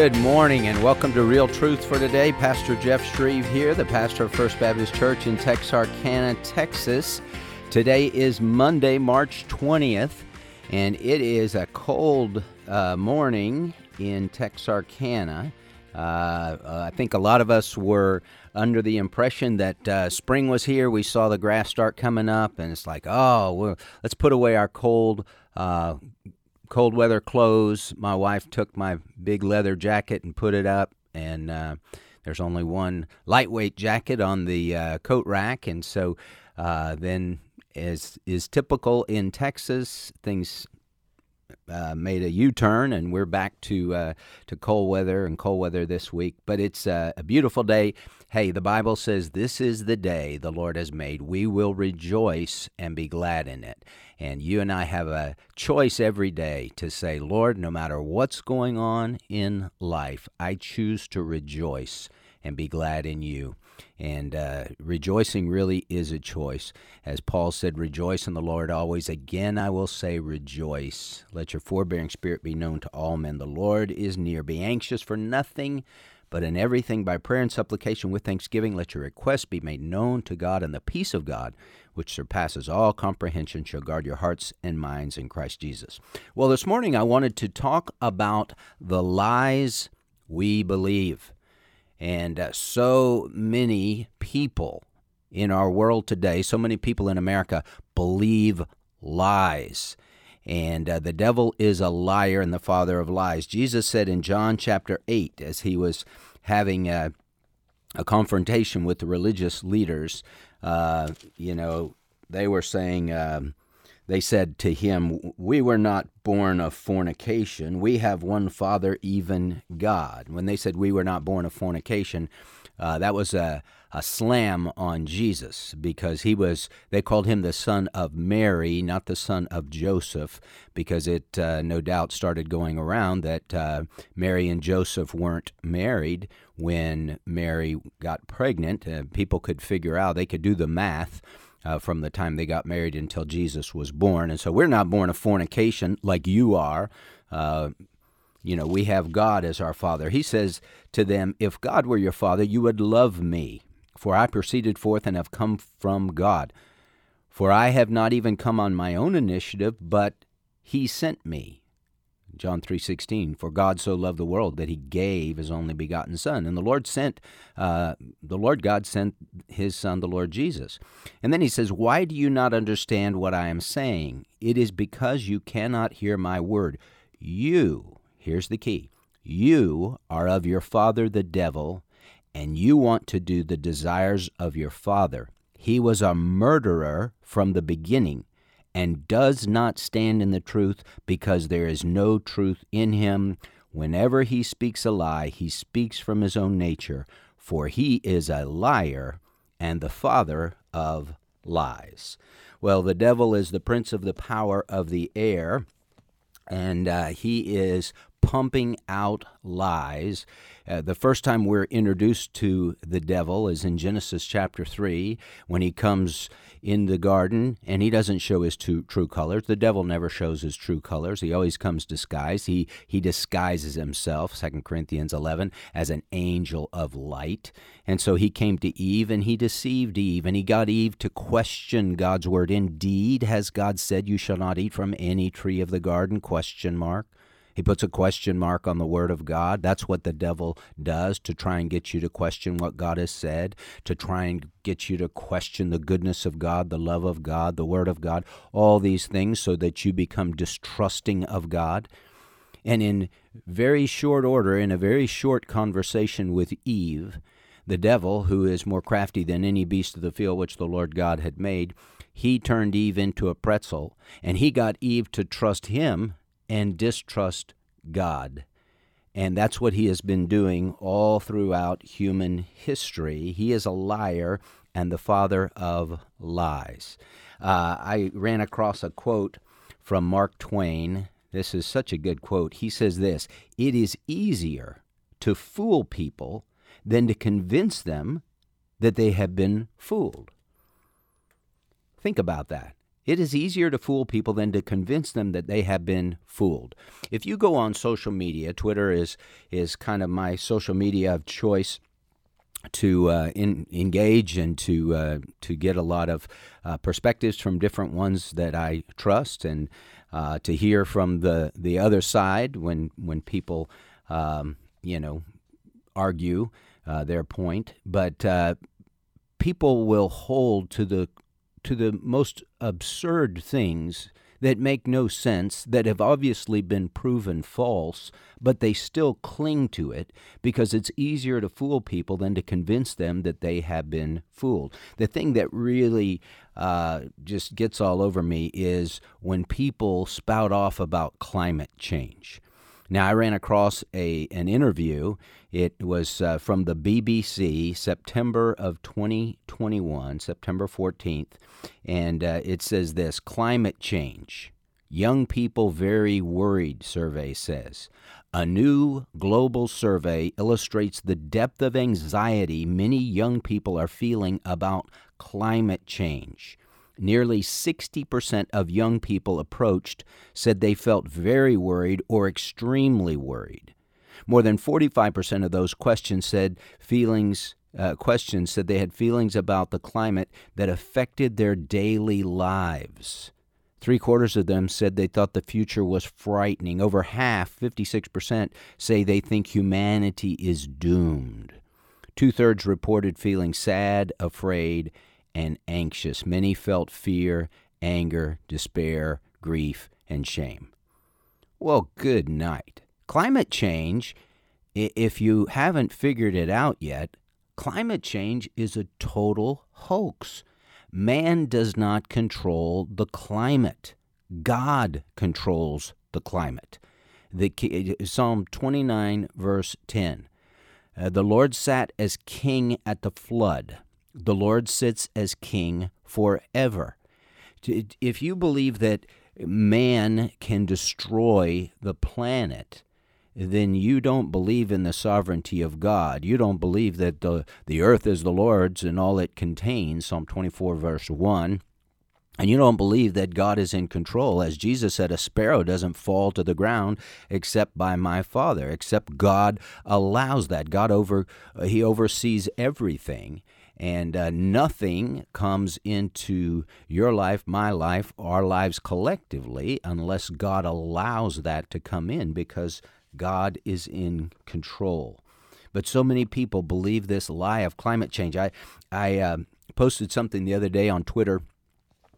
Good morning and welcome to Real Truth for today. Pastor Jeff Shreve here, the pastor of First Baptist Church in Texarkana, Texas. Today is Monday, March 20th, and it is a cold uh, morning in Texarkana. Uh, uh, I think a lot of us were under the impression that uh, spring was here. We saw the grass start coming up, and it's like, oh, well, let's put away our cold uh, cold weather clothes. My wife took my big leather jacket and put it up, and uh, there's only one lightweight jacket on the uh, coat rack, and so uh, then, as is typical in Texas, things uh, made a U-turn, and we're back to uh, to cold weather and cold weather this week. But it's uh, a beautiful day. Hey, the Bible says this is the day the Lord has made. We will rejoice and be glad in it. And you and I have a choice every day to say, Lord, no matter what's going on in life, I choose to rejoice and be glad in you. And uh, rejoicing really is a choice. As Paul said, rejoice in the Lord always. Again, I will say, rejoice. Let your forbearing spirit be known to all men. The Lord is near. Be anxious for nothing, but in everything by prayer and supplication with thanksgiving, let your requests be made known to God, and the peace of God, which surpasses all comprehension, shall guard your hearts and minds in Christ Jesus. Well, this morning I wanted to talk about the lies we believe. And uh, so many people in our world today, so many people in America believe lies. And uh, the devil is a liar and the father of lies. Jesus said in John chapter 8, as he was having a, a confrontation with the religious leaders, uh, you know, they were saying, um, they said to him, We were not born of fornication. We have one Father, even God. When they said we were not born of fornication, uh, that was a, a slam on Jesus because he was, they called him the son of Mary, not the son of Joseph, because it uh, no doubt started going around that uh, Mary and Joseph weren't married when Mary got pregnant. Uh, people could figure out, they could do the math uh, from the time they got married until Jesus was born. And so we're not born of fornication like you are. Uh, you know, we have God as our Father. He says to them, If God were your Father, you would love me, for I proceeded forth and have come from God. For I have not even come on my own initiative, but He sent me. John 3:16 for God so loved the world that he gave his only begotten son and the Lord sent uh, the Lord God sent his son the Lord Jesus and then he says why do you not understand what I am saying it is because you cannot hear my word you here's the key you are of your father the devil and you want to do the desires of your father he was a murderer from the beginning and does not stand in the truth because there is no truth in him. Whenever he speaks a lie, he speaks from his own nature, for he is a liar and the father of lies. Well, the devil is the prince of the power of the air, and uh, he is pumping out lies. Uh, the first time we're introduced to the devil is in Genesis chapter 3 when he comes in the garden and he doesn't show his true, true colors. The devil never shows his true colors. He always comes disguised. He, he disguises himself, 2 Corinthians 11, as an angel of light. And so he came to Eve and he deceived Eve and he got Eve to question God's word. Indeed, has God said you shall not eat from any tree of the garden? Question mark. He puts a question mark on the Word of God. That's what the devil does to try and get you to question what God has said, to try and get you to question the goodness of God, the love of God, the Word of God, all these things so that you become distrusting of God. And in very short order, in a very short conversation with Eve, the devil, who is more crafty than any beast of the field which the Lord God had made, he turned Eve into a pretzel, and he got Eve to trust him and distrust God. And that's what he has been doing all throughout human history. He is a liar and the father of lies. Uh, I ran across a quote from Mark Twain. This is such a good quote. He says this It is easier to fool people than to convince them that they have been fooled. Think about that. It is easier to fool people than to convince them that they have been fooled. If you go on social media, Twitter is is kind of my social media of choice to uh, in, engage and to uh, to get a lot of uh, perspectives from different ones that I trust, and uh, to hear from the the other side when when people um, you know argue uh, their point, but uh, people will hold to the to the most absurd things that make no sense, that have obviously been proven false, but they still cling to it because it's easier to fool people than to convince them that they have been fooled. The thing that really uh, just gets all over me is when people spout off about climate change. Now, I ran across a an interview. It was uh, from the BBC, September of 2021, September 14th, and uh, it says this: climate change. Young people very worried, survey says. A new global survey illustrates the depth of anxiety many young people are feeling about climate change. Nearly 60% of young people approached said they felt very worried or extremely worried. More than 45% of those questions said feelings uh, questions said they had feelings about the climate that affected their daily lives. Three quarters of them said they thought the future was frightening. Over half, 56%, say they think humanity is doomed. Two thirds reported feeling sad, afraid, and anxious. Many felt fear, anger, despair, grief, and shame. Well, good night. Climate change, if you haven't figured it out yet, climate change is a total hoax. Man does not control the climate. God controls the climate. The Psalm 29 verse 10. Uh, the Lord sat as king at the flood. The Lord sits as king forever. If you believe that man can destroy the planet, then you don't believe in the sovereignty of God. You don't believe that the, the earth is the Lord's and all it contains, Psalm 24, verse 1. And you don't believe that God is in control. As Jesus said, a sparrow doesn't fall to the ground except by my Father, except God allows that. God over he oversees everything and uh, nothing comes into your life, my life, our lives collectively unless God allows that to come in because God is in control. But so many people believe this lie of climate change. I, I uh, posted something the other day on Twitter,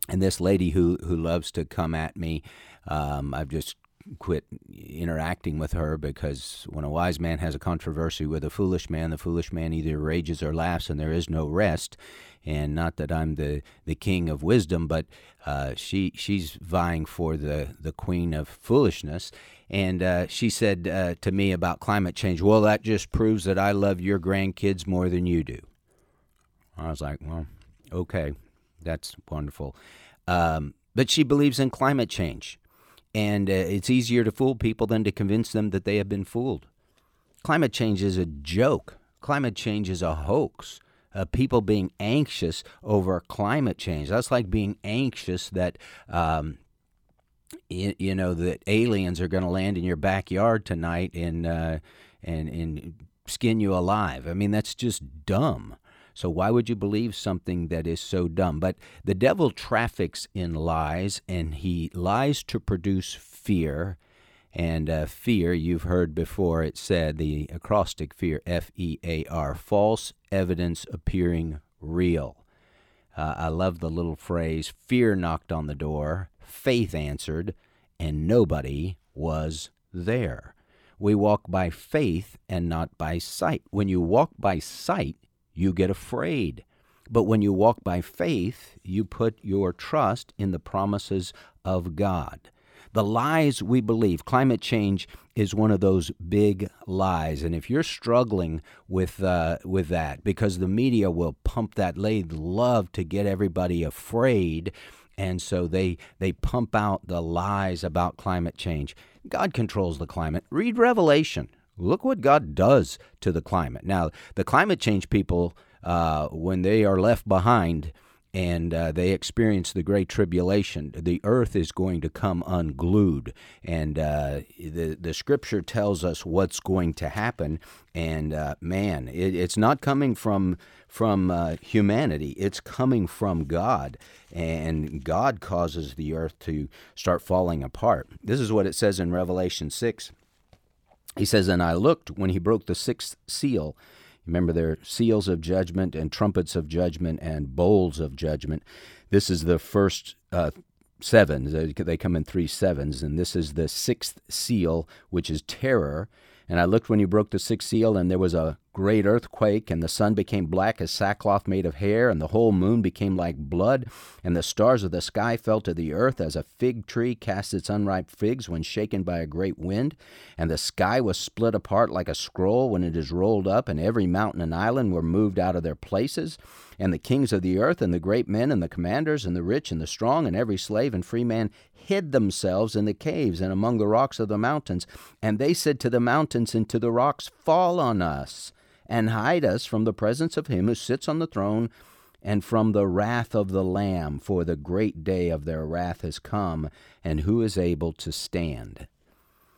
and this lady who, who loves to come at me, um, I've just quit interacting with her because when a wise man has a controversy with a foolish man, the foolish man either rages or laughs, and there is no rest. And not that I'm the, the king of wisdom, but uh, she she's vying for the, the queen of foolishness. And uh, she said uh, to me about climate change, well, that just proves that I love your grandkids more than you do. I was like, well, okay, that's wonderful. Um, but she believes in climate change and uh, it's easier to fool people than to convince them that they have been fooled. Climate change is a joke. Climate change is a hoax. Uh, people being anxious over climate change. That's like being anxious that, um, you, you, know, that aliens are going to land in your backyard tonight and, uh, and, and skin you alive. I mean, that's just dumb. So why would you believe something that is so dumb? But the devil traffics in lies, and he lies to produce fear. And uh, fear, you've heard before it said, the acrostic fear, F E A R, false evidence appearing real. Uh, I love the little phrase fear knocked on the door, faith answered, and nobody was there. We walk by faith and not by sight. When you walk by sight, you get afraid. But when you walk by faith, you put your trust in the promises of God. The lies we believe, climate change is one of those big lies. And if you're struggling with, uh, with that, because the media will pump that, they love to get everybody afraid. And so they, they pump out the lies about climate change. God controls the climate. Read Revelation. Look what God does to the climate. Now, the climate change people, uh, when they are left behind, and uh, they experience the great tribulation. The earth is going to come unglued, and uh, the the Scripture tells us what's going to happen. And uh, man, it, it's not coming from from uh, humanity; it's coming from God, and God causes the earth to start falling apart. This is what it says in Revelation six. He says, "And I looked when he broke the sixth seal." Remember, there are seals of judgment and trumpets of judgment and bowls of judgment. This is the first uh, seven. They come in three sevens, and this is the sixth seal, which is terror. And I looked when he broke the sixth seal, and there was a great earthquake, and the sun became black as sackcloth made of hair, and the whole moon became like blood, and the stars of the sky fell to the earth as a fig tree casts its unripe figs when shaken by a great wind, and the sky was split apart like a scroll when it is rolled up, and every mountain and island were moved out of their places, and the kings of the earth, and the great men, and the commanders, and the rich, and the strong, and every slave and free man hid themselves in the caves and among the rocks of the mountains, and they said to the mountains and to the rocks, Fall on us and hide us from the presence of him who sits on the throne and from the wrath of the Lamb, for the great day of their wrath has come, and who is able to stand?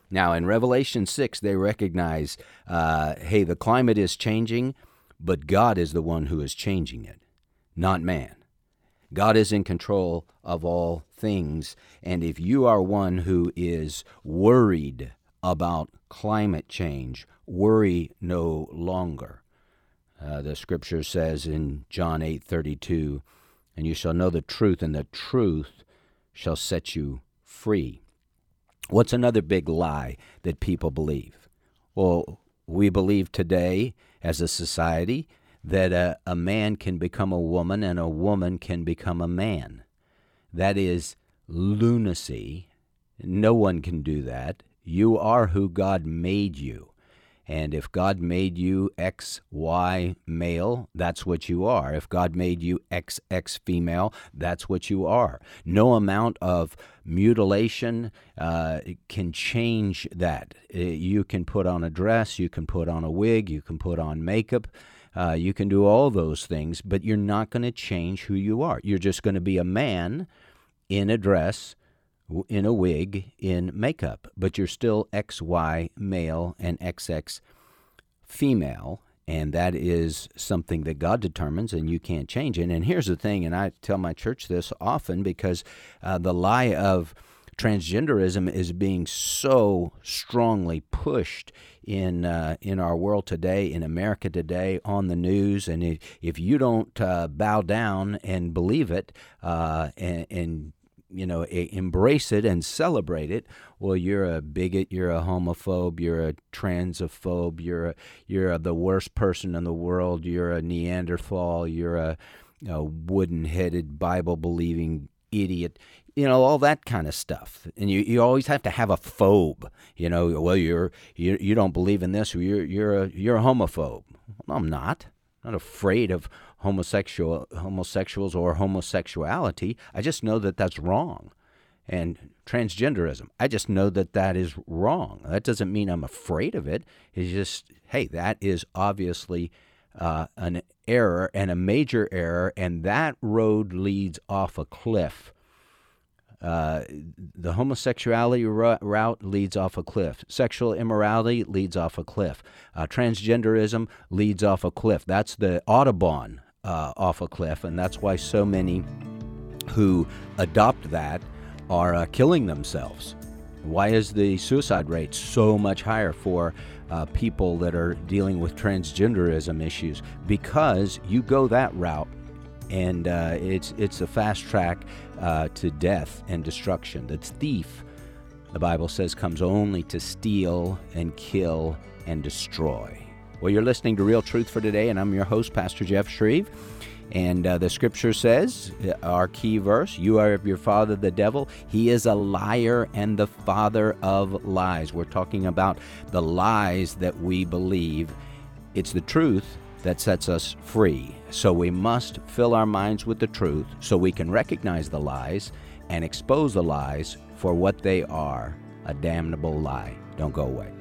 Now, in Revelation 6, they recognize uh, hey, the climate is changing, but God is the one who is changing it, not man. God is in control of all things. And if you are one who is worried about climate change, worry no longer. Uh, the scripture says in John 8:32, "And you shall know the truth, and the truth shall set you free." What's another big lie that people believe? Well, we believe today as a society that a, a man can become a woman and a woman can become a man. That is lunacy. No one can do that. You are who God made you. And if God made you X, Y male, that's what you are. If God made you XX female, that's what you are. No amount of mutilation uh, can change that. Uh, you can put on a dress, you can put on a wig, you can put on makeup. Uh, you can do all those things, but you're not going to change who you are. You're just going to be a man in a dress in a wig in makeup, but you're still XY male and XX female. And that is something that God determines, and you can't change it. And here's the thing, and I tell my church this often because uh, the lie of transgenderism is being so strongly pushed in uh, in our world today, in America today, on the news. And if, if you don't uh, bow down and believe it, uh, and, and you know, embrace it and celebrate it, well, you're a bigot, you're a homophobe, you're a transphobe, you're a, you're a, the worst person in the world, you're a Neanderthal, you're a, a wooden-headed Bible-believing idiot, you know, all that kind of stuff. And you, you always have to have a phobe, you know. Well, you're you you don't believe in this, or you're you're a you're a homophobe. Well, I'm not. I'm not afraid of homosexual homosexuals or homosexuality. I just know that that's wrong. And transgenderism, I just know that that is wrong. That doesn't mean I'm afraid of it. It's just, hey, that is obviously uh, an error and a major error, and that road leads off a cliff. Uh, the homosexuality route leads off a cliff. Sexual immorality leads off a cliff. Uh, transgenderism leads off a cliff. That's the Audubon uh, off a cliff, and that's why so many who adopt that are uh, killing themselves. Why is the suicide rate so much higher for uh, people that are dealing with transgenderism issues? Because you go that route, and uh, it's it's a fast track uh, to death and destruction. The thief, the Bible says, comes only to steal and kill and destroy. Well, you're listening to Real Truth for Today, and I'm your host, Pastor Jeff Shreve. And uh, the scripture says, uh, our key verse, you are of your father the devil. He is a liar and the father of lies. We're talking about the lies that we believe. It's the truth that sets us free. So we must fill our minds with the truth so we can recognize the lies and expose the lies for what they are a damnable lie. Don't go away.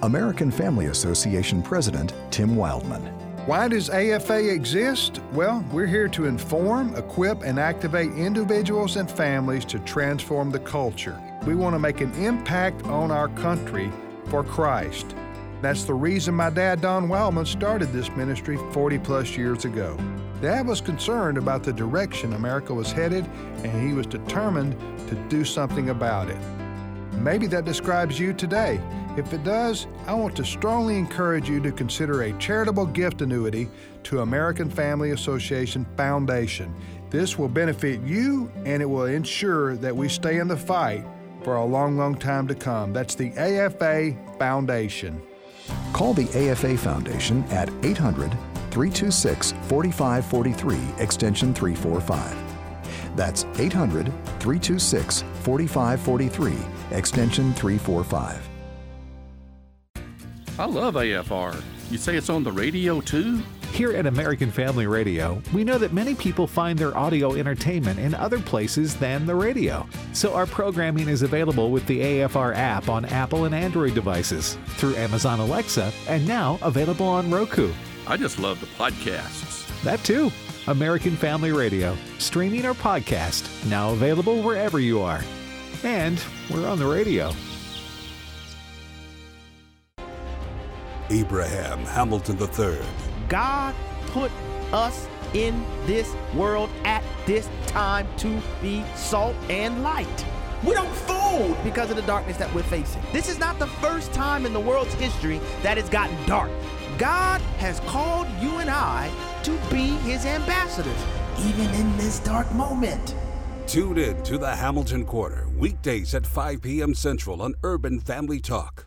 American Family Association President Tim Wildmon. Why does AFA exist? Well, we're here to inform, equip, and activate individuals and families to transform the culture. We want to make an impact on our country for Christ. That's the reason my dad, Don Wildmon, started this ministry 40 plus years ago. Dad was concerned about the direction America was headed, and he was determined to do something about it. Maybe that describes you today. If it does, I want to strongly encourage you to consider a charitable gift annuity to American Family Association Foundation. This will benefit you and it will ensure that we stay in the fight for a long, long time to come. That's the AFA Foundation. Call the AFA Foundation at 800 326 4543, extension 345. That's 800 326 4543, extension 345. I love AFR. You say it's on the radio too? Here at American Family Radio, we know that many people find their audio entertainment in other places than the radio. So our programming is available with the AFR app on Apple and Android devices, through Amazon Alexa, and now available on Roku. I just love the podcasts. That too. American Family Radio, streaming our podcast, now available wherever you are. And we're on the radio. Abraham Hamilton III. God put us in this world at this time to be salt and light. We don't fold because of the darkness that we're facing. This is not the first time in the world's history that it's gotten dark. God has called you and I to be his ambassadors, even in this dark moment. Tune in to the Hamilton Corner, weekdays at 5 p.m. Central on Urban Family Talk.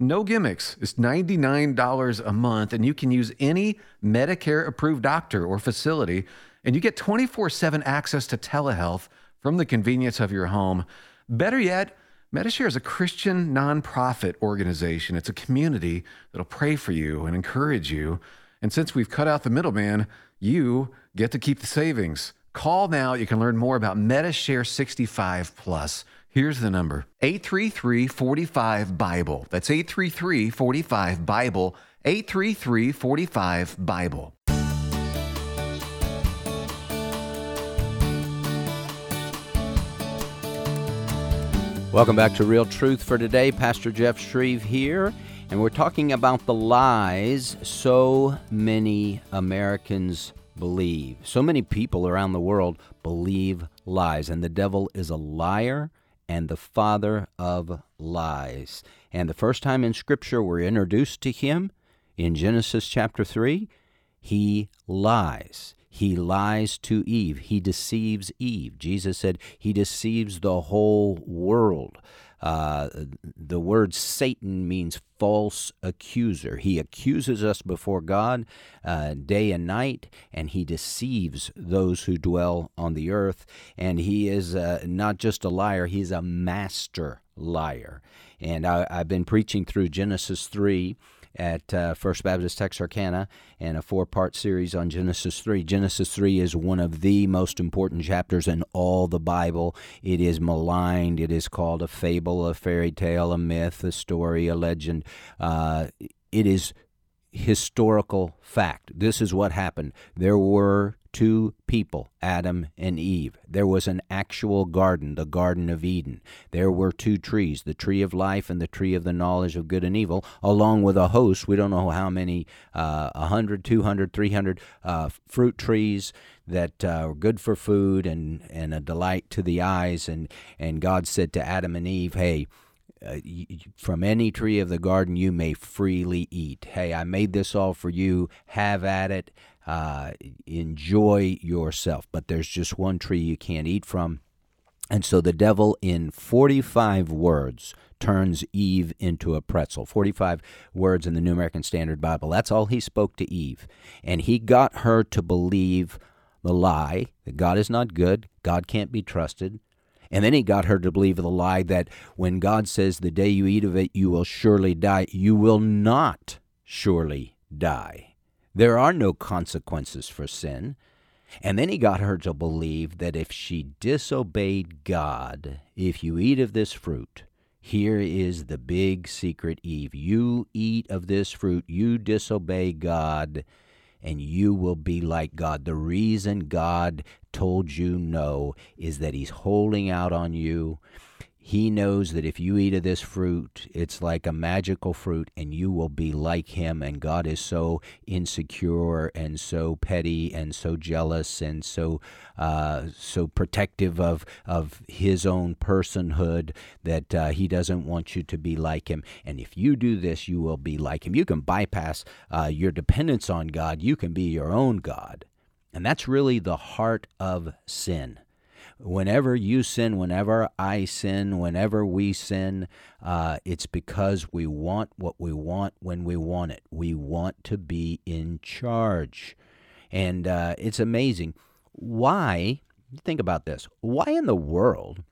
No gimmicks. It's $99 a month, and you can use any Medicare approved doctor or facility, and you get 24 7 access to telehealth from the convenience of your home. Better yet, Medi-Share is a Christian nonprofit organization. It's a community that'll pray for you and encourage you. And since we've cut out the middleman, you get to keep the savings. Call now. You can learn more about Medi-Share 65 Plus. Here's the number 833 45 Bible. That's 833 45 Bible. 833 45 Bible. Welcome back to Real Truth for today. Pastor Jeff Shreve here, and we're talking about the lies so many Americans believe. So many people around the world believe lies, and the devil is a liar and the father of lies. And the first time in Scripture we're introduced to him in Genesis chapter 3, he lies. He lies to Eve. He deceives Eve. Jesus said he deceives the whole world. Uh, the word Satan means false accuser. He accuses us before God uh, day and night, and he deceives those who dwell on the earth. And he is uh, not just a liar, he's a master liar. And I, I've been preaching through Genesis 3 at uh, First Baptist Texarkana and a four part series on Genesis 3. Genesis 3 is one of the most important chapters in all the Bible. It is maligned, it is called a fable, a fairy tale, a myth, a story, a legend. Uh, it is historical fact. This is what happened. There were two people, Adam and Eve. There was an actual garden, the Garden of Eden. There were two trees, the tree of life and the tree of the knowledge of good and evil, along with a host, we don't know how many, uh, 100, 200, 300 uh, fruit trees that uh, were good for food and, and a delight to the eyes. And, and God said to Adam and Eve, hey, uh, from any tree of the garden you may freely eat. Hey, I made this all for you. Have at it. Uh, enjoy yourself. But there's just one tree you can't eat from. And so the devil, in 45 words, turns Eve into a pretzel. 45 words in the New American Standard Bible. That's all he spoke to Eve. And he got her to believe the lie that God is not good, God can't be trusted. And then he got her to believe the lie that when God says, The day you eat of it, you will surely die, you will not surely die. There are no consequences for sin. And then he got her to believe that if she disobeyed God, if you eat of this fruit, here is the big secret, Eve. You eat of this fruit, you disobey God, and you will be like God. The reason God told you no is that He's holding out on you he knows that if you eat of this fruit, it's like a magical fruit, and you will be like him. And God is so insecure and so petty and so jealous and so uh, so protective of of his own personhood that uh, he doesn't want you to be like him. And if you do this, you will be like him. You can bypass uh, your dependence on God. You can be your own God, and that's really the heart of sin whenever you sin, whenever I sin, whenever we sin, uh, it's because we want what we want when we want it. We want to be in charge. And uh, it's amazing. Why, think about this, why in the world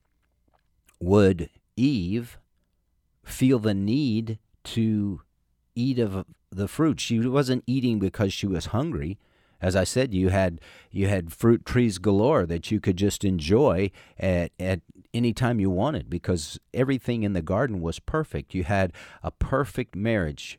would Eve feel the need to eat of the fruit? She wasn't eating because she was hungry as I said, you had you had fruit trees galore that you could just enjoy at at any time you wanted because everything in the garden was perfect. You had a perfect marriage.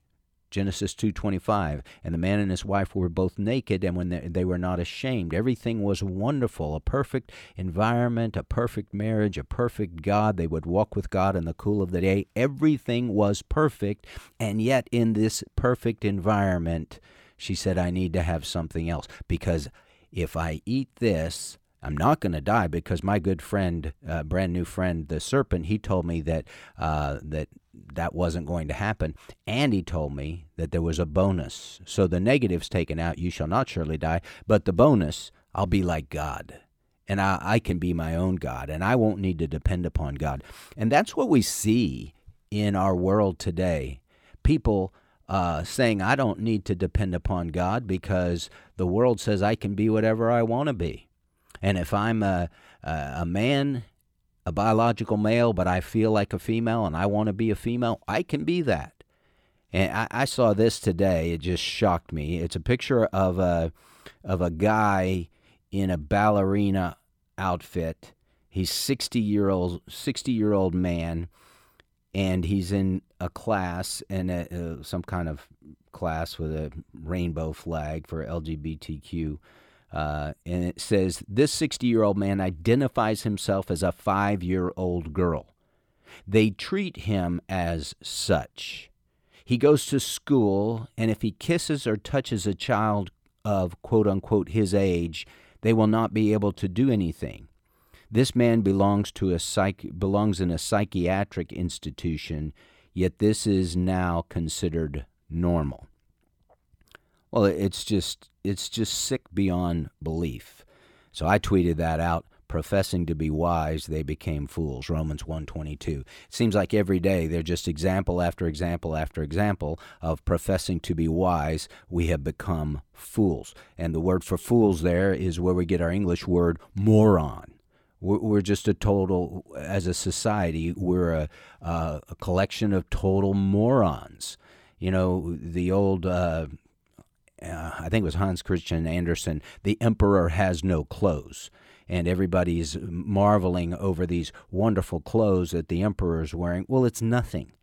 Genesis 2:25 and the man and his wife were both naked and when they, they were not ashamed everything was wonderful a perfect environment a perfect marriage a perfect God they would walk with God in the cool of the day everything was perfect and yet in this perfect environment she said, I need to have something else because if I eat this, I'm not going to die because my good friend, uh, brand new friend, the serpent, he told me that uh, that that wasn't going to happen, and he told me that there was a bonus. So the negatives taken out, you shall not surely die, but the bonus, I'll be like God, and I, I can be my own God, and I won't need to depend upon God, and that's what we see in our world today. People uh, saying, I don't need to depend upon God because the world says I can be whatever I want to be. And if I'm a, a, man, a biological male, but I feel like a female and I want to be a female, I can be that. And I, I saw this today. It just shocked me. It's a picture of a of a guy in a ballerina outfit. He's sixty year old sixty year old man and he's in a class and uh, some kind of class with a rainbow flag for LGBTQ. Uh, and it says this 60 year old man identifies himself as a five year old girl. They treat him as such. He goes to school, and if he kisses or touches a child of quote unquote his age, they will not be able to do anything. This man belongs to a psych belongs in a psychiatric institution, yet this is now considered normal. Well, it's just it's just sick beyond belief. So I tweeted that out professing to be wise they became fools romans 1.22 it seems like every day they're just example after example after example of professing to be wise we have become fools and the word for fools there is where we get our english word moron we're, just a total, as a society, we're a, a collection of total morons. You know, the old, uh, uh, I think it was Hans Christian Andersen, the emperor has no clothes. And everybody's marveling over these wonderful clothes that the emperor is wearing. Well, it's nothing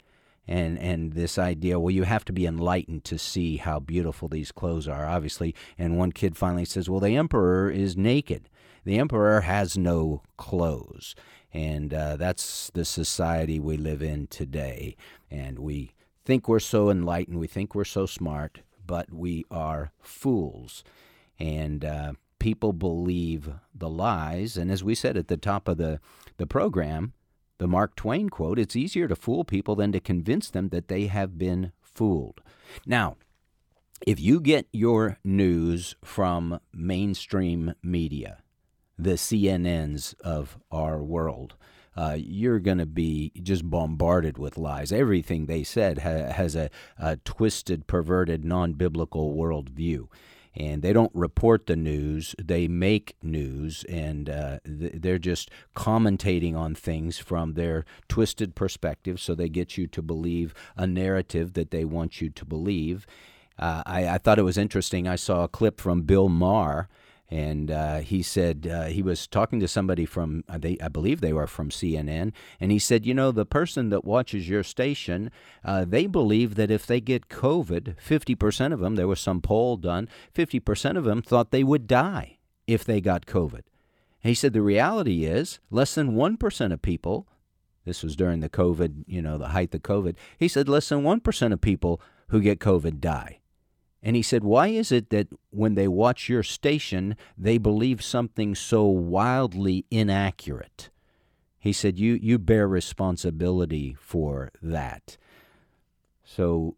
and and this idea well you have to be enlightened to see how beautiful these clothes are obviously and one kid finally says well the emperor is naked the emperor has no clothes. And uh, that's the society we live in today. And we think we're so enlightened, we think we're so smart, but we are fools. And uh, people believe the lies. And as we said at the top of the, the program, the Mark Twain quote it's easier to fool people than to convince them that they have been fooled. Now, if you get your news from mainstream media, the CNNs of our world. uh, you're going to be just bombarded with lies. Everything they said ha- has a, a twisted, perverted, non biblical worldview. And they don't report the news. They make news. And uh, they're just commentating on things from their twisted perspective. So they get you to believe a narrative that they want you to believe. Uh, I, I, thought it was interesting. I saw a clip from bill maher and uh, he said uh, he was talking to somebody from uh, they, I believe they were from CNN, and he said, you know, the person that watches your station, uh, they believe that if they get COVID, fifty percent of them, there was some poll done, fifty percent of them thought they would die if they got COVID. And he said the reality is less than one percent of people. This was during the COVID, you know, the height of COVID. He said less than one percent of people who get COVID die. And he said, Why is it that when they watch your station, they believe something so wildly inaccurate? He said, You, you bear responsibility for that. So,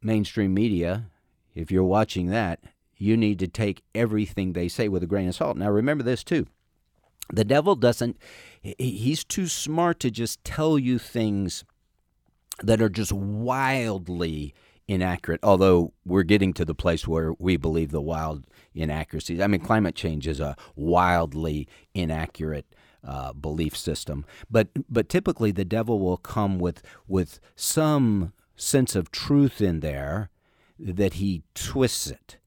mainstream media, if you're watching that, you need to take everything they say with a grain of salt. Now, remember this too. The devil doesn't, he's too smart to just tell you things that are just wildly inaccurate, although we're getting to the place where we believe the wild inaccuracies. I mean, climate change is a wildly inaccurate uh, belief system, but but typically the devil will come with with some sense of truth in there that he twists it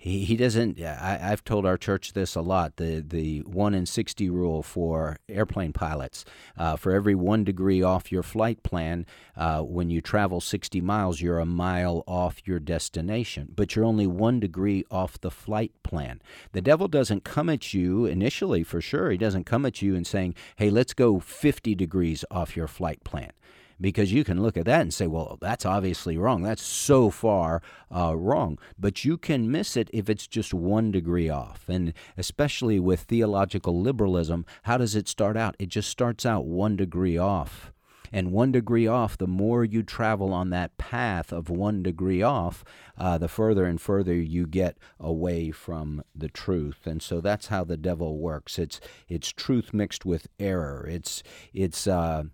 he, he doesn't I, have told our church this a lot the the 1 in 60 rule for airplane pilots uh, for every one degree off your flight plan uh, when you travel 60 miles you're a mile off your destination but you're only one degree off the flight plan. The devil doesn't come at you initially for sure he doesn't come at you and saying hey let's go 50 degrees off your flight plan because you can look at that and say, well, that's obviously wrong. That's so far uh, wrong. But you can miss it if it's just one degree off. And especially with theological liberalism, how does it start out? It just starts out one degree off. And one degree off, the more you travel on that path of one degree off, uh, the further and further you get away from the truth. And so that's how the devil works. It's it's truth mixed with error. It's it's uh,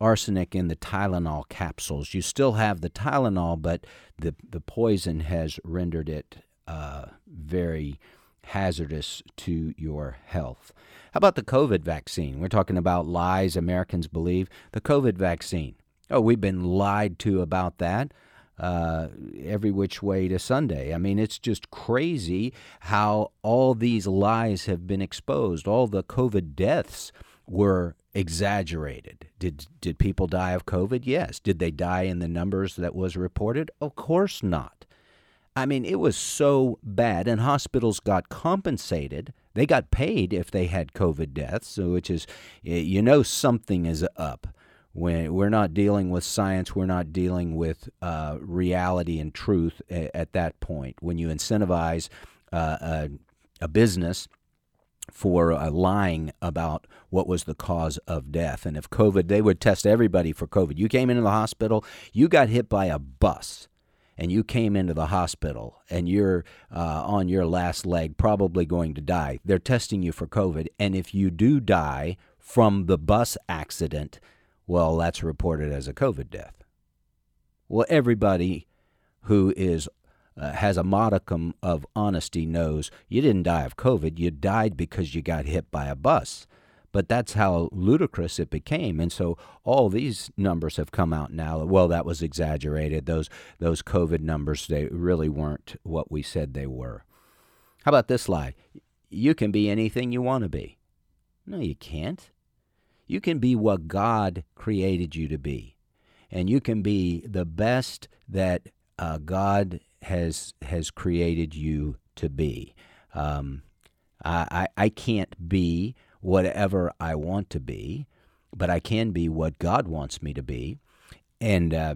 arsenic in the Tylenol capsules. You still have the Tylenol, but the, the poison has rendered it uh, very hazardous to your health. How about the COVID vaccine? We're talking about lies Americans believe. The COVID vaccine. Oh, we've been lied to about that. Uh, every which way to Sunday. I mean, it's just crazy how all these lies have been exposed. All the COVID deaths were exaggerated. Did did people die of COVID? Yes. Did they die in the numbers that was reported? Of course not. I mean, it was so bad, and hospitals got compensated. They got paid if they had COVID deaths, which is, you know, something is up. When we're not dealing with science, we're not dealing with uh, reality and truth at, at, that point. When you incentivize uh, a, a business for uh, lying about what was the cause of death. And if COVID, they would test everybody for COVID. You came into the hospital, you got hit by a bus, and you came into the hospital, and you're uh, on your last leg, probably going to die. They're testing you for COVID. And if you do die from the bus accident, well, that's reported as a COVID death. Well, everybody who is uh, has a modicum of honesty knows you didn't die of COVID, you died because you got hit by a bus. But that's how ludicrous it became, and so all these numbers have come out now. Well, that was exaggerated. Those those COVID numbers they really weren't what we said they were. How about this lie? You can be anything you want to be. No, you can't. You can be what God created you to be, and you can be the best that uh, God has has created you to be. Um, I, I can't be whatever I want to be, but I can be what God wants me to be. And uh,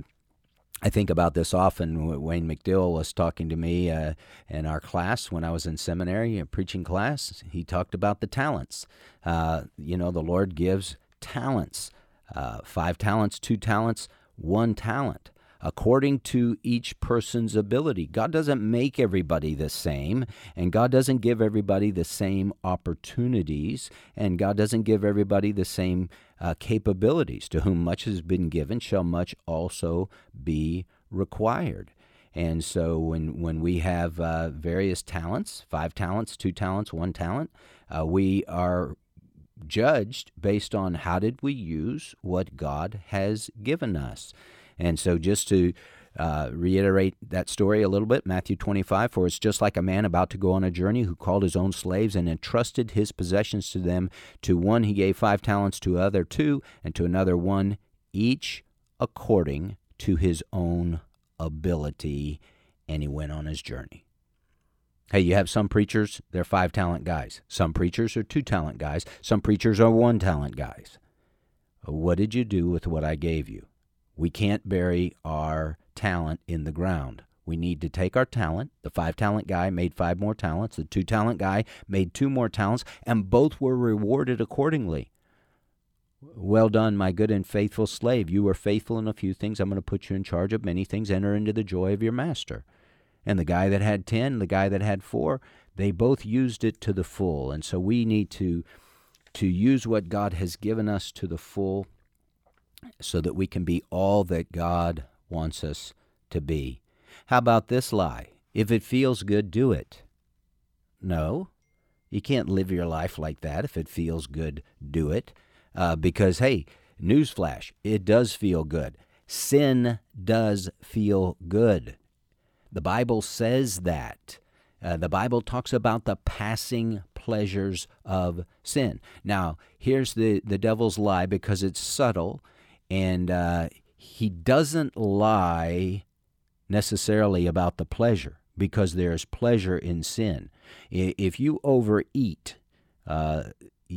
I think about this often. Wayne McDill was talking to me uh, in our class when I was in seminary, a preaching class. He talked about the talents. Uh, you know, the Lord gives talents uh, five talents, two talents, one talent. According to each person's ability. God doesn't make everybody the same, and God doesn't give everybody the same opportunities, and God doesn't give everybody the same uh, capabilities. To whom much has been given, shall much also be required. And so when, when we have uh, various talents, five talents, two talents, one talent, uh, we are judged based on how did we use what God has given us. And so just to uh, reiterate that story a little bit, Matthew 25, for it's just like a man about to go on a journey who called his own slaves and entrusted his possessions to them. To one he gave five talents, to other two, and to another one, each according to his own ability, and he went on his journey. Hey, you have some preachers, they're five talent guys. Some preachers are two talent guys. Some preachers are one talent guys. What did you do with what I gave you? We can't bury our talent in the ground. We need to take our talent. The five talent guy made five more talents. The two talent guy made two more talents, and both were rewarded accordingly. Well done, my good and faithful slave. You were faithful in a few things. I'm going to put you in charge of many things. Enter into the joy of your master. And the guy that had 10, the guy that had 4, they both used it to the full. And so we need to to use what God has given us to the full so that we can be all that God wants us to be. How about this lie? If it feels good, do it. No, you can't live your life like that. If it feels good, do it uh, because, hey, newsflash, it does feel good. Sin does feel good. The Bible says that. Uh, the Bible talks about the passing pleasures of sin. Now, here's the, the devil's lie because it's subtle, and uh, he doesn't lie necessarily about the pleasure because there's pleasure in sin. If you overeat, uh,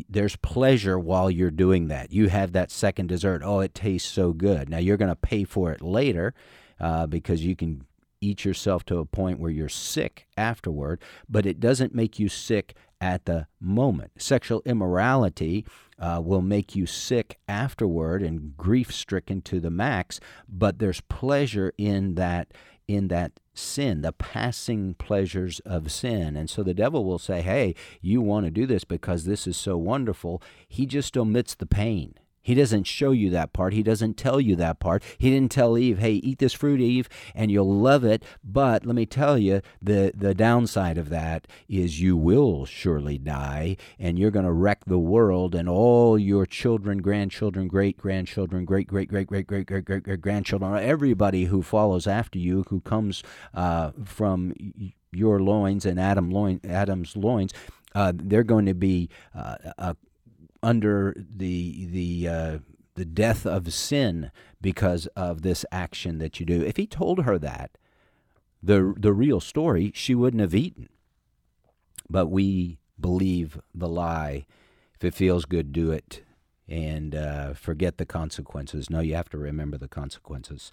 there's pleasure while you're doing that. You have that second dessert. Oh, it tastes so good. Now you're going to pay for it later uh, because you can eat yourself to a point where you're sick afterward, but it doesn't make you sick at the moment. Sexual immorality uh, will make you sick afterward and grief stricken to the max, but there's pleasure in that in that sin, the passing pleasures of sin. And so the devil will say, Hey, you want to do this because this is so wonderful. He just omits the pain. He doesn't show you that part. He doesn't tell you that part. He didn't tell Eve, "Hey, eat this fruit, Eve, and you'll love it." But let me tell you, the the downside of that is you will surely die, and you're going to wreck the world, and all your children, grandchildren, great grandchildren, great great great great great great great, great grandchildren, everybody who follows after you, who comes uh, from your loins and Adam loin, Adam's loins, uh, they're going to be uh, uh, under the the uh, the death of sin because of this action that you do. If he told her that, the the real story, she wouldn't have eaten. But we believe the lie. If it feels good, do it, and uh, forget the consequences. No, you have to remember the consequences.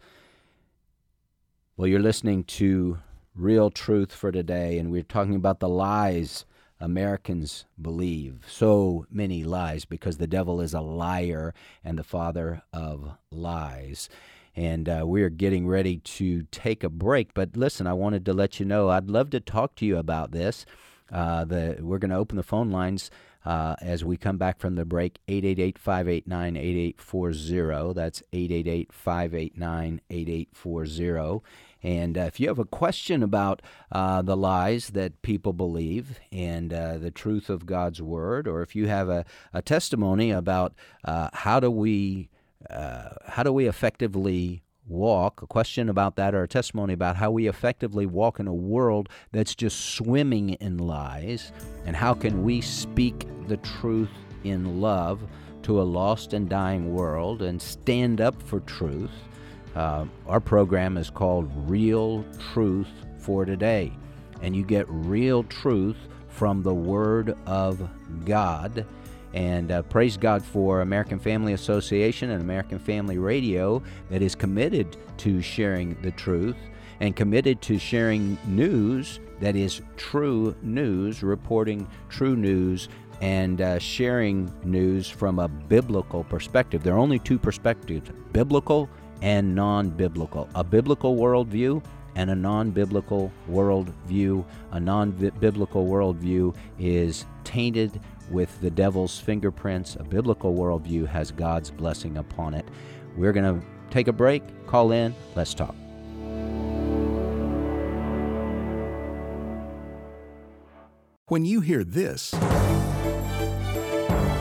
Well, you're listening to Real Truth for today, and we're talking about the lies Americans believe. So many lies because the devil is a liar and the father of lies. And uh, we're getting ready to take a break. But listen, I wanted to let you know I'd love to talk to you about this. Uh, the, we're going to open the phone lines uh, as we come back from the break 888 589 8840. That's 888 589 8840. And uh, if you have a question about uh, the lies that people believe and uh, the truth of God's word, or if you have a, a testimony about uh, how do we uh, how do we effectively walk, a question about that, or a testimony about how we effectively walk in a world that's just swimming in lies, and how can we speak the truth in love to a lost and dying world and stand up for truth. Uh, our program is called Real Truth for Today, and you get real truth from the Word of God. And uh, praise God for American Family Association and American Family Radio that is committed to sharing the truth and committed to sharing news that is true news, reporting true news, and uh, sharing news from a biblical perspective. There are only two perspectives biblical and non biblical. A biblical worldview and a non biblical worldview. A non biblical worldview is tainted with the devil's fingerprints. A biblical worldview has God's blessing upon it. We're going to take a break, call in, let's talk. When you hear this,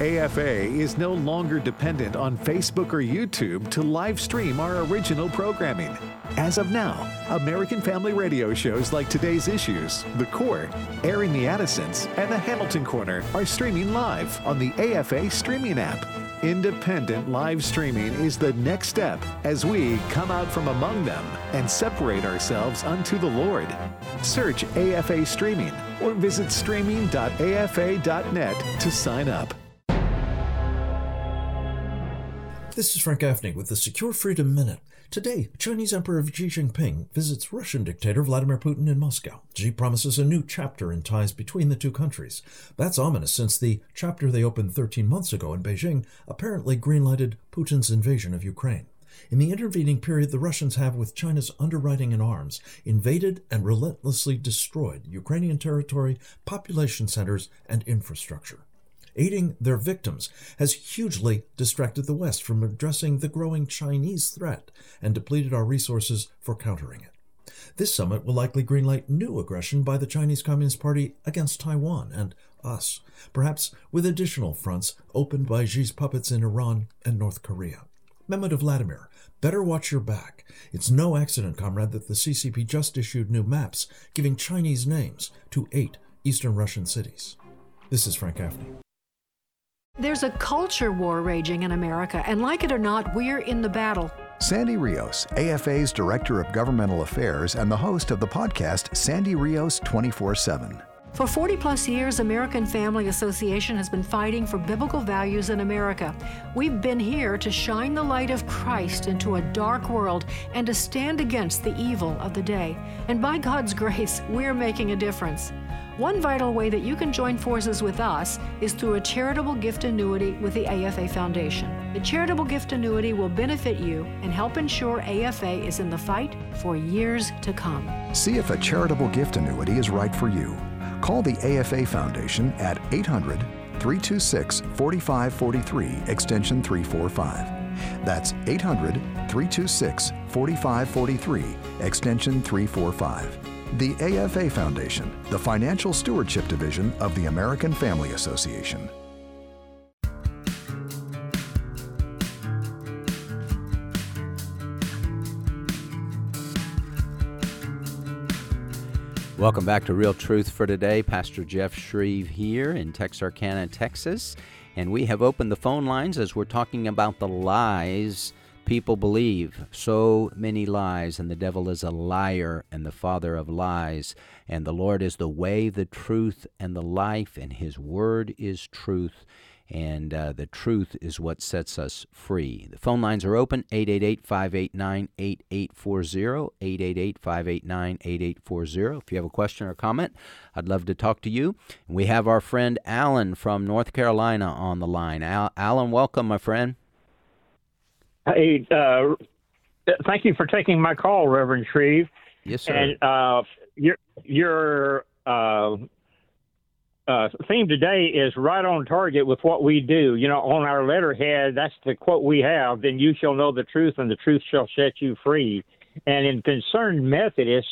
AFA is no longer dependent on Facebook or YouTube to live stream our original programming. As of now, American Family Radio shows like Today's Issues, The Core, Airing the Addisons, and The Hamilton Corner are streaming live on the AFA streaming app. Independent live streaming is the next step as we come out from among them and separate ourselves unto the Lord. Search AFA Streaming or visit streaming.afa.net to sign up. This is Frank Gaffney with the Secure Freedom Minute. Today, Chinese Emperor Xi Jinping visits Russian dictator Vladimir Putin in Moscow. Xi promises a new chapter in ties between the two countries. That's ominous since the chapter they opened 13 months ago in Beijing apparently greenlighted Putin's invasion of Ukraine. In the intervening period, the Russians have, with China's underwriting and arms, invaded and relentlessly destroyed Ukrainian territory, population centers, and infrastructure. Aiding their victims has hugely distracted the West from addressing the growing Chinese threat and depleted our resources for countering it. This summit will likely greenlight new aggression by the Chinese Communist Party against Taiwan and us, perhaps with additional fronts opened by Xi's puppets in Iran and North Korea. Memo to Vladimir, better watch your back. It's no accident, comrade, that the CCP just issued new maps giving Chinese names to eight Eastern Russian cities. This is Frank Gaffney. There's a culture war raging in America, and like it or not, we're in the battle. Sandy Rios, AFA's Director of Governmental Affairs and the host of the podcast Sandy Rios 24 7. For 40 plus years, American Family Association has been fighting for biblical values in America. We've been here to shine the light of Christ into a dark world and to stand against the evil of the day. And by God's grace, we're making a difference. One vital way that you can join forces with us is through a charitable gift annuity with the AFA Foundation. The charitable gift annuity will benefit you and help ensure AFA is in the fight for years to come. See if a charitable gift annuity is right for you. Call the AFA Foundation at 800 326 4543, extension 345. That's 800 326 4543, extension 345. The AFA Foundation, the financial stewardship division of the American Family Association. Welcome back to Real Truth for Today. Pastor Jeff Shreve here in Texarkana, Texas. And we have opened the phone lines as we're talking about the lies people believe so many lies, and the devil is a liar and the father of lies. And the Lord is the way, the truth, and the life, and His word is truth. And uh, the truth is what sets us free. The phone lines are open 888 589 8840. 888 589 8840. If you have a question or comment, I'd love to talk to you. We have our friend Alan from North Carolina on the line. Al- Alan, welcome, my friend. Hey, uh, thank you for taking my call, Reverend Shreve. Yes, sir. And uh, your your uh, theme today is right on target with what we do. You know, on our letterhead, that's the quote we have. Then you shall know the truth, and the truth shall set you free. And in concerned Methodists,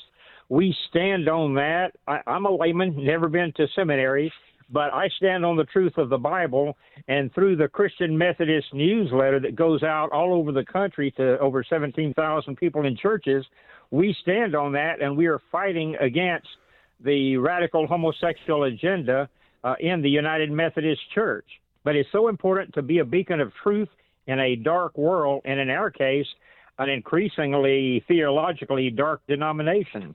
we stand on that. I, I'm a layman, never been to seminary, but I stand on the truth of the Bible, and through the Christian Methodist newsletter that goes out all over the country to over 17,000 people in churches, we stand on that, and we are fighting against the radical homosexual agenda uh, in the United Methodist Church. But it's so important to be a beacon of truth in a dark world, and in our case, an increasingly theologically dark denomination.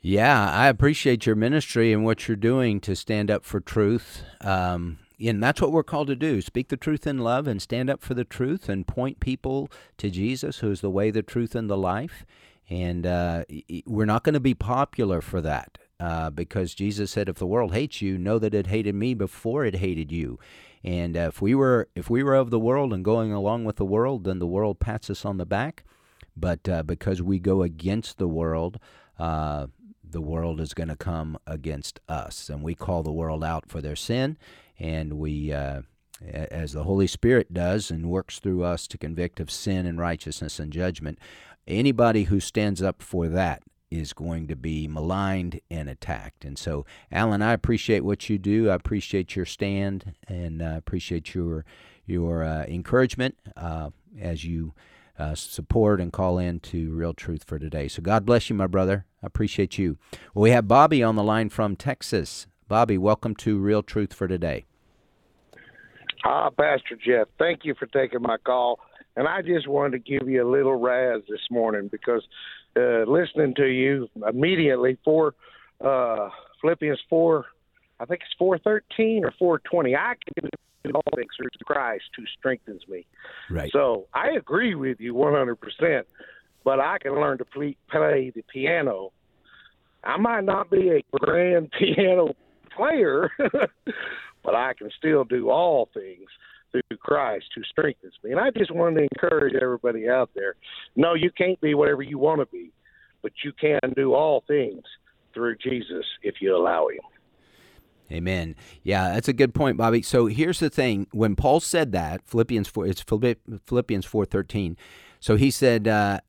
Yeah, I appreciate your ministry and what you're doing to stand up for truth. Um, and that's what we're called to do speak the truth in love and stand up for the truth and point people to Jesus, who is the way, the truth, and the life. And uh, we're not going to be popular for that uh, because Jesus said, if the world hates you, know that it hated me before it hated you. And uh, if we were if we were of the world and going along with the world, then the world pats us on the back. But uh, because we go against the world, uh, the world is going to come against us, and we call the world out for their sin, and we. Uh, as the Holy Spirit does and works through us to convict of sin and righteousness and judgment, anybody who stands up for that is going to be maligned and attacked. And so, Alan, I appreciate what you do. I appreciate your stand, and I appreciate your your uh, encouragement uh, as you uh, support and call in to Real Truth for today. So, God bless you, my brother. I appreciate you. Well, we have Bobby on the line from Texas. Bobby, welcome to Real Truth for today. Ah, Pastor Jeff, thank you for taking my call. And I just wanted to give you a little razz this morning because uh, listening to you immediately for uh, Philippians four, I think it's four thirteen or four twenty. I can do all things through Christ who strengthens me. Right. So I agree with you one hundred percent. But I can learn to play, play the piano. I might not be a grand piano player, but I can still do all things through Christ who strengthens me. And I just wanted to encourage everybody out there. No, you can't be whatever you want to be, but you can do all things through Jesus if you allow him. Amen. Yeah, that's a good point, Bobby. So here's the thing: when Paul said that, Philippians four, it's Philippians four thirteen. So he said, uh,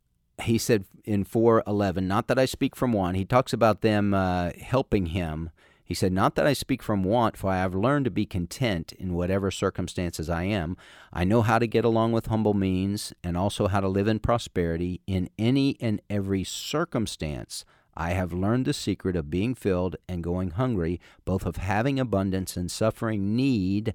he said in four eleven, not that I speak from one. He talks about them uh, helping him he said, Not that I speak from want, for I have learned to be content in whatever circumstances I am. I know how to get along with humble means, and also how to live in prosperity. In any and every circumstance, I have learned the secret of being filled and going hungry, both of having abundance and suffering need.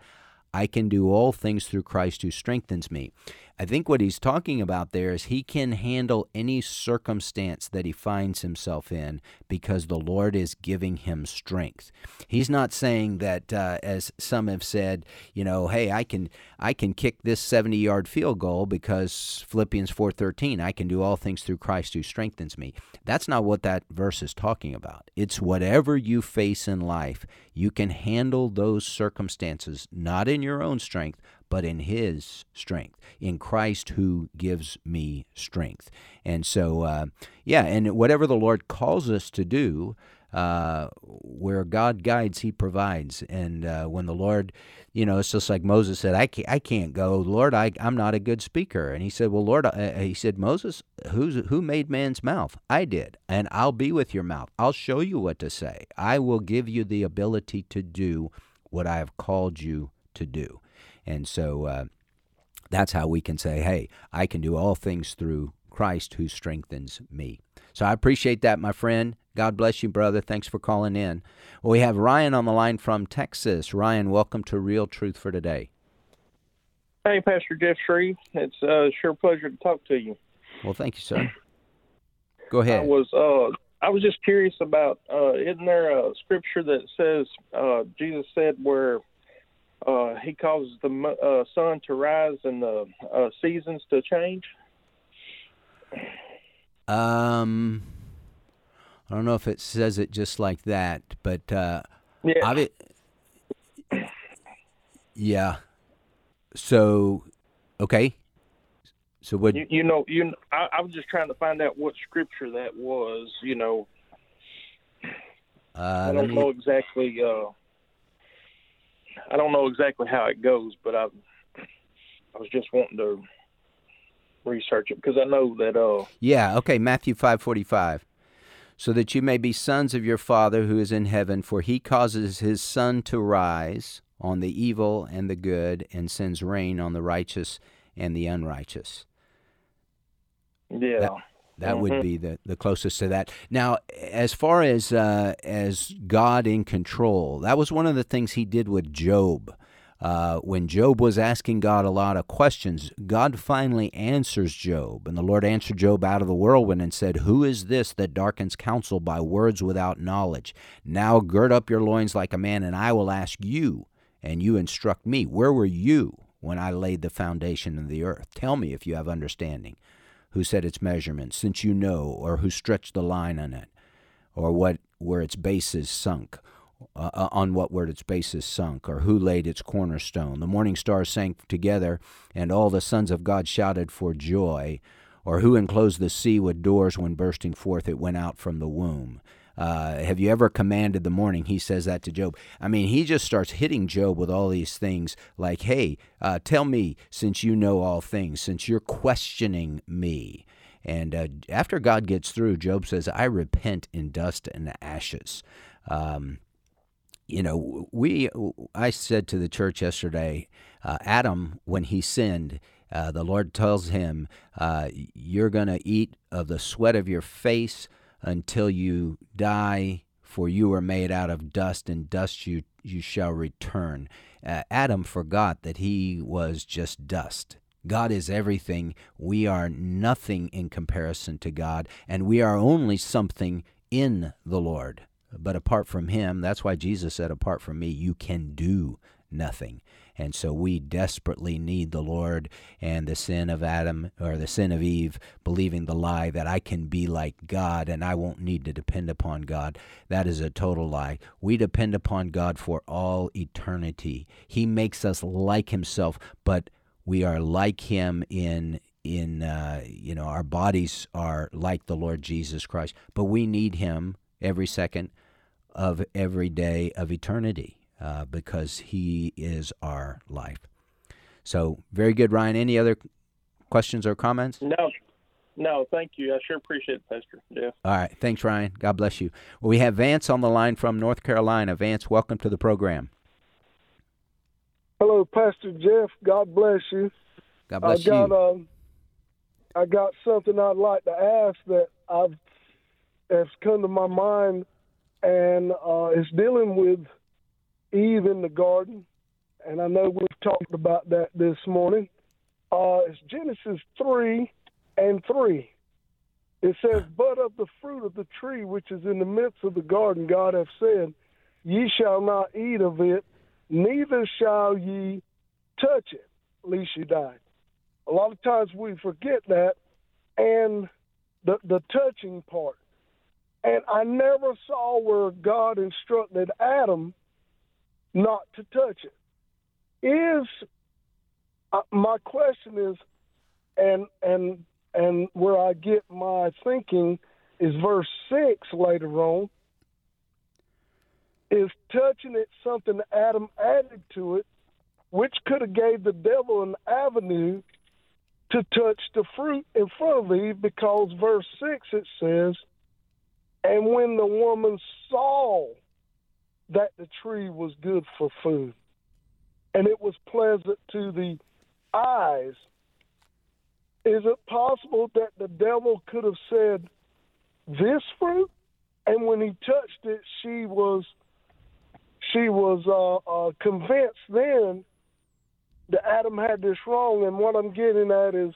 I can do all things through Christ who strengthens me. I think what he's talking about there is he can handle any circumstance that he finds himself in because the Lord is giving him strength. He's not saying that, uh, as some have said, you know, hey, I can I can kick this seventy-yard field goal because Philippians four thirteen, I can do all things through Christ who strengthens me. That's not what that verse is talking about. It's whatever you face in life, you can handle those circumstances not in your own strength, but in His strength, in Christ who gives me strength. And so, uh, yeah, and whatever the Lord calls us to do, uh, where God guides, He provides. And uh, when the Lord, you know, it's just like Moses said, I can't, I can't go, Lord, I, I'm not a good speaker. And He said, Well, Lord, uh, He said, Moses, who's, who made man's mouth? I did. And I'll be with your mouth. I'll show you what to say. I will give you the ability to do what I have called you to do. And so uh, that's how we can say, hey, I can do all things through Christ who strengthens me. So I appreciate that, my friend. God bless you, brother. Thanks for calling in. Well, we have Ryan on the line from Texas. Ryan, welcome to Real Truth for Today. Hey, Pastor Jeff Shreve. It's a sure pleasure to talk to you. Well, thank you, sir. Go ahead. I was uh, I was just curious about uh, isn't there a scripture that says uh, Jesus said where uh, he causes the uh, sun to rise and the uh, seasons to change? Um, I don't know if it says it just like that, but uh, yeah. yeah. So, okay. So what? You, you know, you. I, I, was just trying to find out what scripture that was. You know, uh, I don't know exactly. Uh, I don't know exactly how it goes, but I I was just wanting to research it because I know that. Uh, yeah. Okay. Matthew five forty five. So that you may be sons of your Father who is in heaven, for he causes his sun to rise on the evil and the good, and sends rain on the righteous and the unrighteous. Yeah. That, that mm-hmm. would be the, the closest to that. Now, as far as uh, as God in control, that was one of the things He did with Job. Uh, when Job was asking God a lot of questions, God finally answers Job. And the Lord answered Job out of the whirlwind and said, Who is this that darkens counsel by words without knowledge? Now gird up your loins like a man, and I will ask you, and you instruct me. Where were you when I laid the foundation of the earth? Tell me if you have understanding. Who set its measurements, since you know, or who stretched the line on it, or what where its base is sunk? uh, uh on what word its basis sunk, or who laid its cornerstone. The morning stars sang together, and all the sons of God shouted for joy. Or who enclosed the sea with doors when bursting forth it went out from the womb. Uh, have you ever commanded the morning? He says that to Job. I mean, he just starts hitting Job with all these things like, hey, uh, tell me, since you know all things, since you're questioning me. And uh, after God gets through, Job says, I repent in dust and ashes. Um, you know, we, I said to the church yesterday, uh, Adam, when he sinned, uh, the Lord tells him, uh, You're going to eat of the sweat of your face until you die, for you are made out of dust, and dust you, you shall return. Uh, Adam forgot that he was just dust. God is everything. We are nothing in comparison to God, and we are only something in the Lord. But apart from him, that's why Jesus said, Apart from me, you can do nothing. And so we desperately need the Lord and the sin of Adam or the sin of Eve, believing the lie that I can be like God and I won't need to depend upon God. That is a total lie. We depend upon God for all eternity. He makes us like Himself, but we are like Him in in uh, you know our bodies are like the Lord Jesus Christ, but we need Him every second of every day of eternity uh, because He is our life. So, very good, Ryan. Any other questions or comments? No. No, thank you. I sure appreciate it, Pastor Jeff. All right. Thanks, Ryan. God bless you. Well, we have Vance on the line from North Carolina. Vance, welcome to the program. Hello, Pastor Jeff. God bless you. God bless I got, you. Um, I got something I'd like to ask that I've has come to my mind, and uh, it's dealing with Eve in the garden. And I know we've talked about that this morning. Uh, it's Genesis 3 and 3. It says, But of the fruit of the tree which is in the midst of the garden, God hath said, Ye shall not eat of it, neither shall ye touch it, lest ye die. A lot of times we forget that and the, the touching part. And I never saw where God instructed Adam not to touch it. Is uh, my question is, and and and where I get my thinking is verse six later on. Is touching it something Adam added to it, which could have gave the devil an avenue to touch the fruit in front of Eve, because verse six it says, and when the woman saw that the tree was good for food and it was pleasant to the eyes, is it possible that the devil could have said, This fruit? And when he touched it, she was she was uh, uh, convinced then that Adam had this wrong. And what I'm getting at is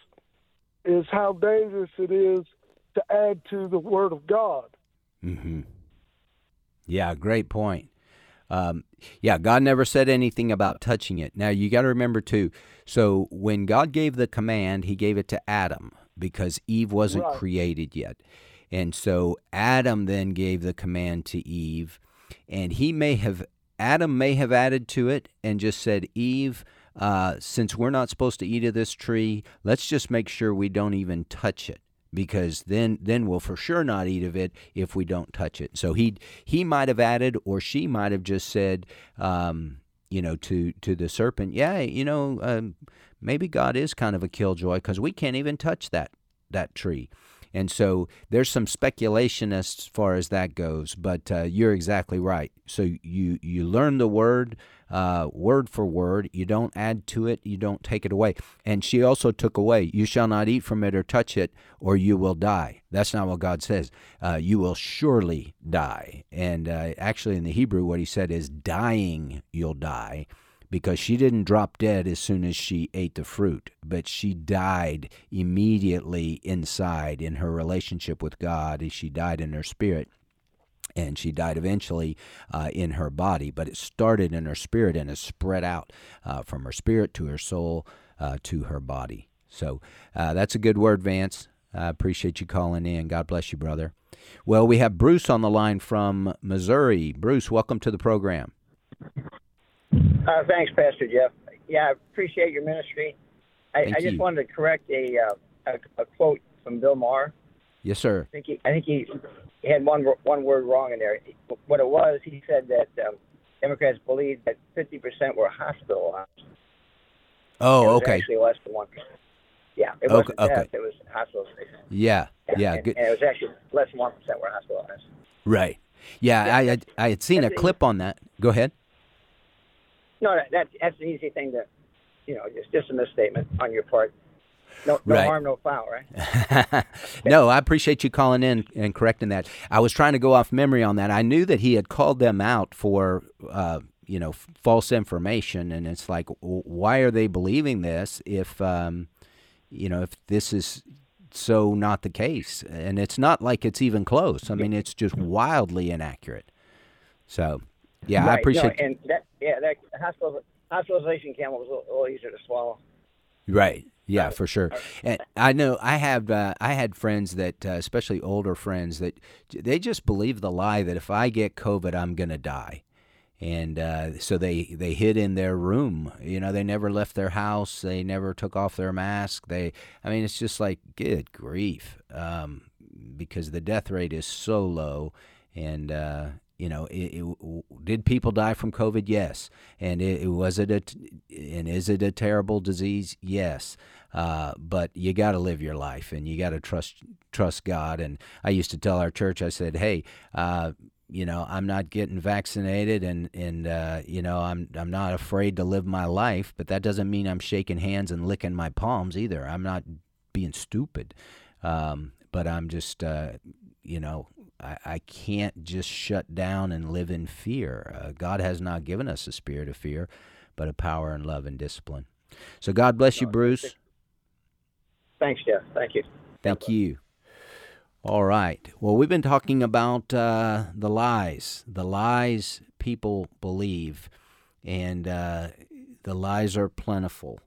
is how dangerous it is to add to the Word of God. Mm-hmm. Yeah, great point. Um, yeah, God never said anything about touching it. Now, you got to remember, too, so when God gave the command, he gave it to Adam because Eve wasn't right. created yet. And so Adam then gave the command to Eve, and he may have, Adam may have added to it and just said, Eve, uh, since we're not supposed to eat of this tree, let's just make sure we don't even touch it because then then we'll for sure not eat of it if we don't touch it. So he he might have added, or she might have just said, um, you know, to to the serpent, yeah, you know, um, maybe God is kind of a killjoy because we can't even touch that that tree. And so there's some speculation as far as that goes, but uh, you're exactly right. So you you learn the word uh, word for word. You don't add to it. You don't take it away. And she also took away, "You shall not eat from it or touch it, or you will die." That's not what God says. Uh, you will surely die. And uh, actually, in the Hebrew, what He said is, "Dying, you'll die." Because she didn't drop dead as soon as she ate the fruit, but she died immediately inside in her relationship with God. She died in her spirit and she died eventually uh, in her body. But it started in her spirit and has spread out uh, from her spirit to her soul uh, to her body. So uh, that's a good word, Vance. I appreciate you calling in. God bless you, brother. Well, we have Bruce on the line from Missouri. Bruce, welcome to the program. Uh, thanks, Pastor Jeff. Yeah, I appreciate your ministry. I, I just you. wanted to correct a, uh, a a quote from Bill Maher. Yes, sir. I think he, I think he, had one one word wrong in there. What it was, he said that um, Democrats believed that 50 percent were hospitalized. Oh, It was okay. Actually, less than one percent. Yeah, it Okay, wasn't okay. death; it was hospitalization. Yeah, yeah, and, good. and it was actually less than one percent were hospitalized. Right. Yeah, I, I I had seen a clip on that. Go ahead. No, that, that's that's an easy thing to, you know, just just a misstatement on your part. No, no Right. harm, no foul, right? no, I appreciate you calling in and correcting that. I was trying to go off memory on that. I knew that he had called them out for, uh, you know, false information, and it's like, why are they believing this if, um, you know, if this is so not the case? And it's not like it's even close. I mean, it's just wildly inaccurate. So, yeah, I Right, no, appreciate. and that, yeah, that hospital, hospitalization camel was a little, a little easier to swallow. Right. Yeah, for sure. And I know I have uh, I had friends that, uh, especially older friends, that they just believe the lie that if I get COVID, I'm gonna die, and uh, so they they hid in their room. You know, they never left their house. They never took off their mask. They, I mean, it's just like good grief, um, because the death rate is so low, and uh, you know, it, it, did people die from COVID? Yes. And it, it was it a and is it a terrible disease? Yes. Uh, but you got to live your life, and you got to trust trust God. And I used to tell our church, I said, hey. Uh, you know, I'm not getting vaccinated, and and uh, you know, I'm I'm not afraid to live my life. But that doesn't mean I'm shaking hands and licking my palms either. I'm not being stupid, um, but I'm just uh, you know, I, I can't just shut down and live in fear. Uh, God has not given us a spirit of fear, but a power and love and discipline. So God bless you, Bruce. Thanks, Jeff. Thank you. Thank you. All right. Well, we've been talking about uh, the lies, the lies people believe, and uh, the lies are plentiful.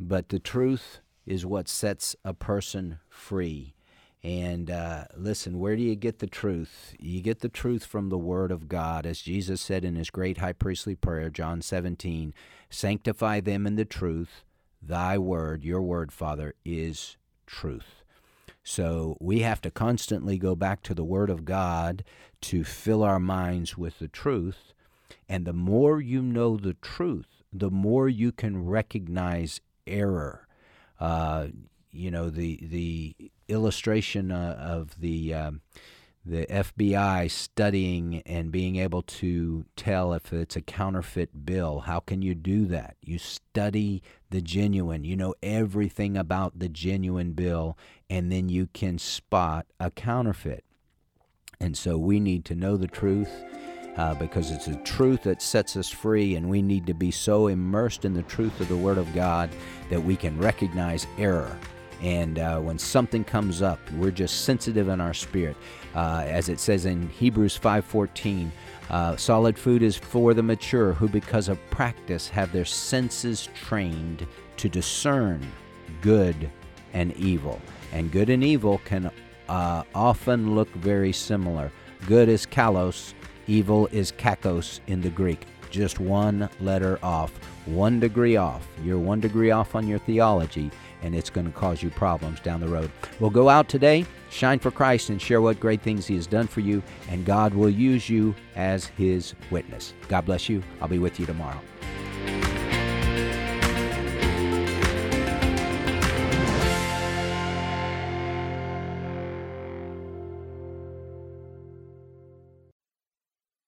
But the truth is what sets a person free. And uh, listen, where do you get the truth? You get the truth from the Word of God. As Jesus said in his great high priestly prayer, John 17, sanctify them in the truth. Thy word, your word, Father, is truth. So we have to constantly go back to the Word of God to fill our minds with the truth. And the more you know the truth, the more you can recognize error. Uh, you know the the illustration uh, of the um, the FBI studying and being able to tell if it's a counterfeit bill. How can you do that? You study the genuine. You know everything about the genuine bill, and then you can spot a counterfeit. And so we need to know the truth uh, because it's the truth that sets us free, and we need to be so immersed in the truth of the Word of God that we can recognize error. And uh, when something comes up, we're just sensitive in our spirit, uh, as it says in Hebrews 5:14. Uh, solid food is for the mature, who because of practice have their senses trained to discern good and evil. And good and evil can uh, often look very similar. Good is kalos, evil is kakos in the Greek. Just one letter off, one degree off. You're one degree off on your theology, and it's going to cause you problems down the road. Well, go out today, shine for Christ, and share what great things He has done for you, and God will use you as His witness. God bless you. I'll be with you tomorrow.